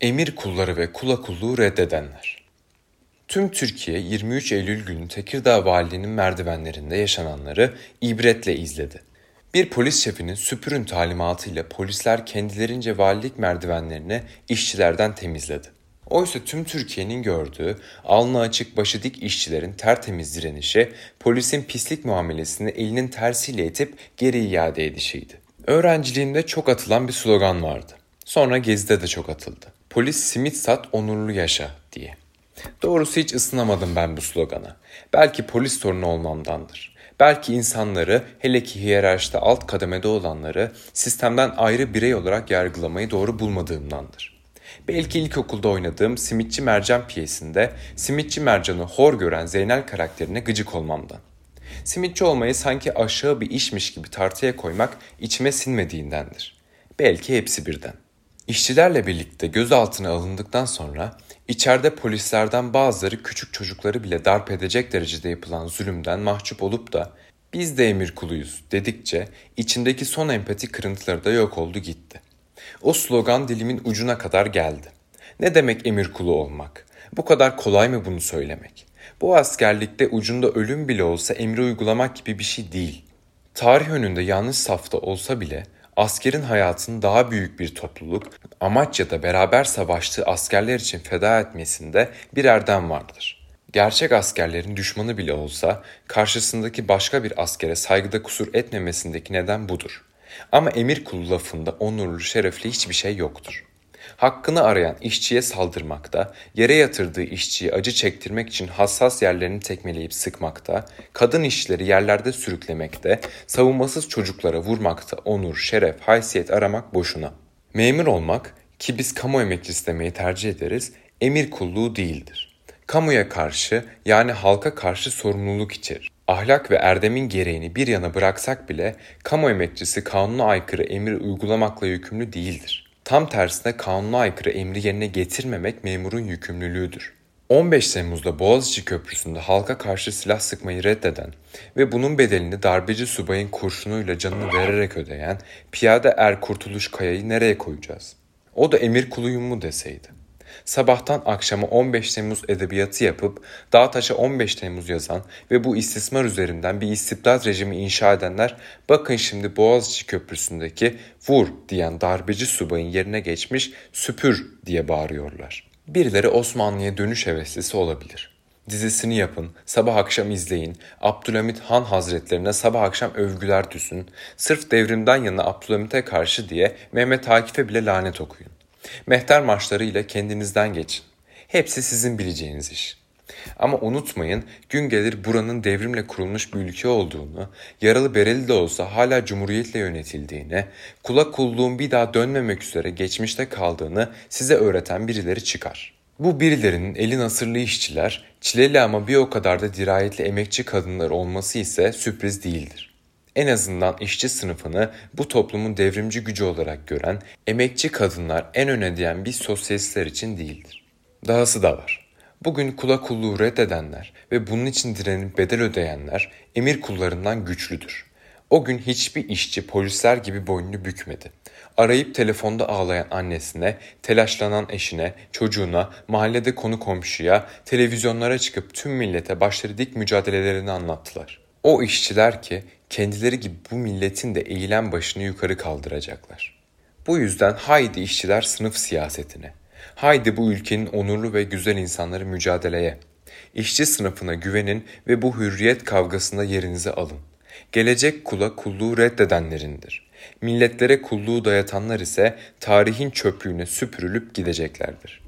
Emir kulları ve kula kulluğu reddedenler. Tüm Türkiye 23 Eylül günü Tekirdağ Valiliğinin merdivenlerinde yaşananları ibretle izledi. Bir polis şefinin süpürün talimatıyla polisler kendilerince valilik merdivenlerini işçilerden temizledi. Oysa tüm Türkiye'nin gördüğü alnı açık başı dik işçilerin tertemiz direnişi polisin pislik muamelesini elinin tersiyle itip geri iade edişiydi. Öğrenciliğimde çok atılan bir slogan vardı. Sonra gezide de çok atıldı. Polis simit sat onurlu yaşa diye. Doğrusu hiç ısınamadım ben bu slogana. Belki polis torunu olmamdandır. Belki insanları, hele ki hiyerarşide alt kademede olanları sistemden ayrı birey olarak yargılamayı doğru bulmadığımdandır. Belki ilkokulda oynadığım Simitçi Mercan piyesinde Simitçi Mercan'ı hor gören Zeynel karakterine gıcık olmamdan. Simitçi olmayı sanki aşağı bir işmiş gibi tartıya koymak içime sinmediğindendir. Belki hepsi birden. İşçilerle birlikte gözaltına alındıktan sonra içeride polislerden bazıları küçük çocukları bile darp edecek derecede yapılan zulümden mahcup olup da biz de emir kuluyuz dedikçe içindeki son empati kırıntıları da yok oldu gitti. O slogan dilimin ucuna kadar geldi. Ne demek emir kulu olmak? Bu kadar kolay mı bunu söylemek? Bu askerlikte ucunda ölüm bile olsa emri uygulamak gibi bir şey değil. Tarih önünde yanlış safta olsa bile askerin hayatını daha büyük bir topluluk, amaç ya da beraber savaştığı askerler için feda etmesinde bir erdem vardır. Gerçek askerlerin düşmanı bile olsa karşısındaki başka bir askere saygıda kusur etmemesindeki neden budur. Ama emir kulu lafında onurlu, şerefli hiçbir şey yoktur. Hakkını arayan işçiye saldırmakta, yere yatırdığı işçiyi acı çektirmek için hassas yerlerini tekmeleyip sıkmakta, kadın işçileri yerlerde sürüklemekte, savunmasız çocuklara vurmakta onur, şeref, haysiyet aramak boşuna. Memur olmak ki biz kamu emekçisi demeyi tercih ederiz, emir kulluğu değildir. Kamuya karşı yani halka karşı sorumluluk içerir. Ahlak ve erdemin gereğini bir yana bıraksak bile kamu emekçisi kanuna aykırı emir uygulamakla yükümlü değildir. Tam tersine kanuna aykırı emri yerine getirmemek memurun yükümlülüğüdür. 15 Temmuz'da Boğaziçi Köprüsü'nde halka karşı silah sıkmayı reddeden ve bunun bedelini darbeci subayın kurşunuyla canını vererek ödeyen piyade er Kurtuluş Kaya'yı nereye koyacağız? O da emir kuluyum mu deseydi. Sabahtan akşama 15 Temmuz edebiyatı yapıp Dağtaş'a 15 Temmuz yazan ve bu istismar üzerinden bir istibdat rejimi inşa edenler bakın şimdi Boğaziçi Köprüsü'ndeki vur diyen darbeci subayın yerine geçmiş süpür diye bağırıyorlar. Birileri Osmanlı'ya dönüş heveslisi olabilir. Dizisini yapın, sabah akşam izleyin, Abdülhamit Han Hazretlerine sabah akşam övgüler düşün, sırf devrimden yana Abdülhamit'e karşı diye Mehmet Akif'e bile lanet okuyun. Mehter marşları ile kendinizden geçin. Hepsi sizin bileceğiniz iş. Ama unutmayın gün gelir buranın devrimle kurulmuş bir ülke olduğunu, yaralı bereli de olsa hala cumhuriyetle yönetildiğini, kula kulluğun bir daha dönmemek üzere geçmişte kaldığını size öğreten birileri çıkar. Bu birilerinin eli nasırlı işçiler, çileli ama bir o kadar da dirayetli emekçi kadınlar olması ise sürpriz değildir en azından işçi sınıfını bu toplumun devrimci gücü olarak gören emekçi kadınlar en öne diyen biz sosyalistler için değildir. Dahası da var. Bugün kula kulluğu reddedenler ve bunun için direnip bedel ödeyenler emir kullarından güçlüdür. O gün hiçbir işçi polisler gibi boynunu bükmedi. Arayıp telefonda ağlayan annesine, telaşlanan eşine, çocuğuna, mahallede konu komşuya, televizyonlara çıkıp tüm millete başları dik mücadelelerini anlattılar. O işçiler ki kendileri gibi bu milletin de eğilen başını yukarı kaldıracaklar. Bu yüzden haydi işçiler sınıf siyasetine. Haydi bu ülkenin onurlu ve güzel insanları mücadeleye. İşçi sınıfına güvenin ve bu hürriyet kavgasında yerinizi alın. Gelecek kula kulluğu reddedenlerindir. Milletlere kulluğu dayatanlar ise tarihin çöplüğüne süpürülüp gideceklerdir.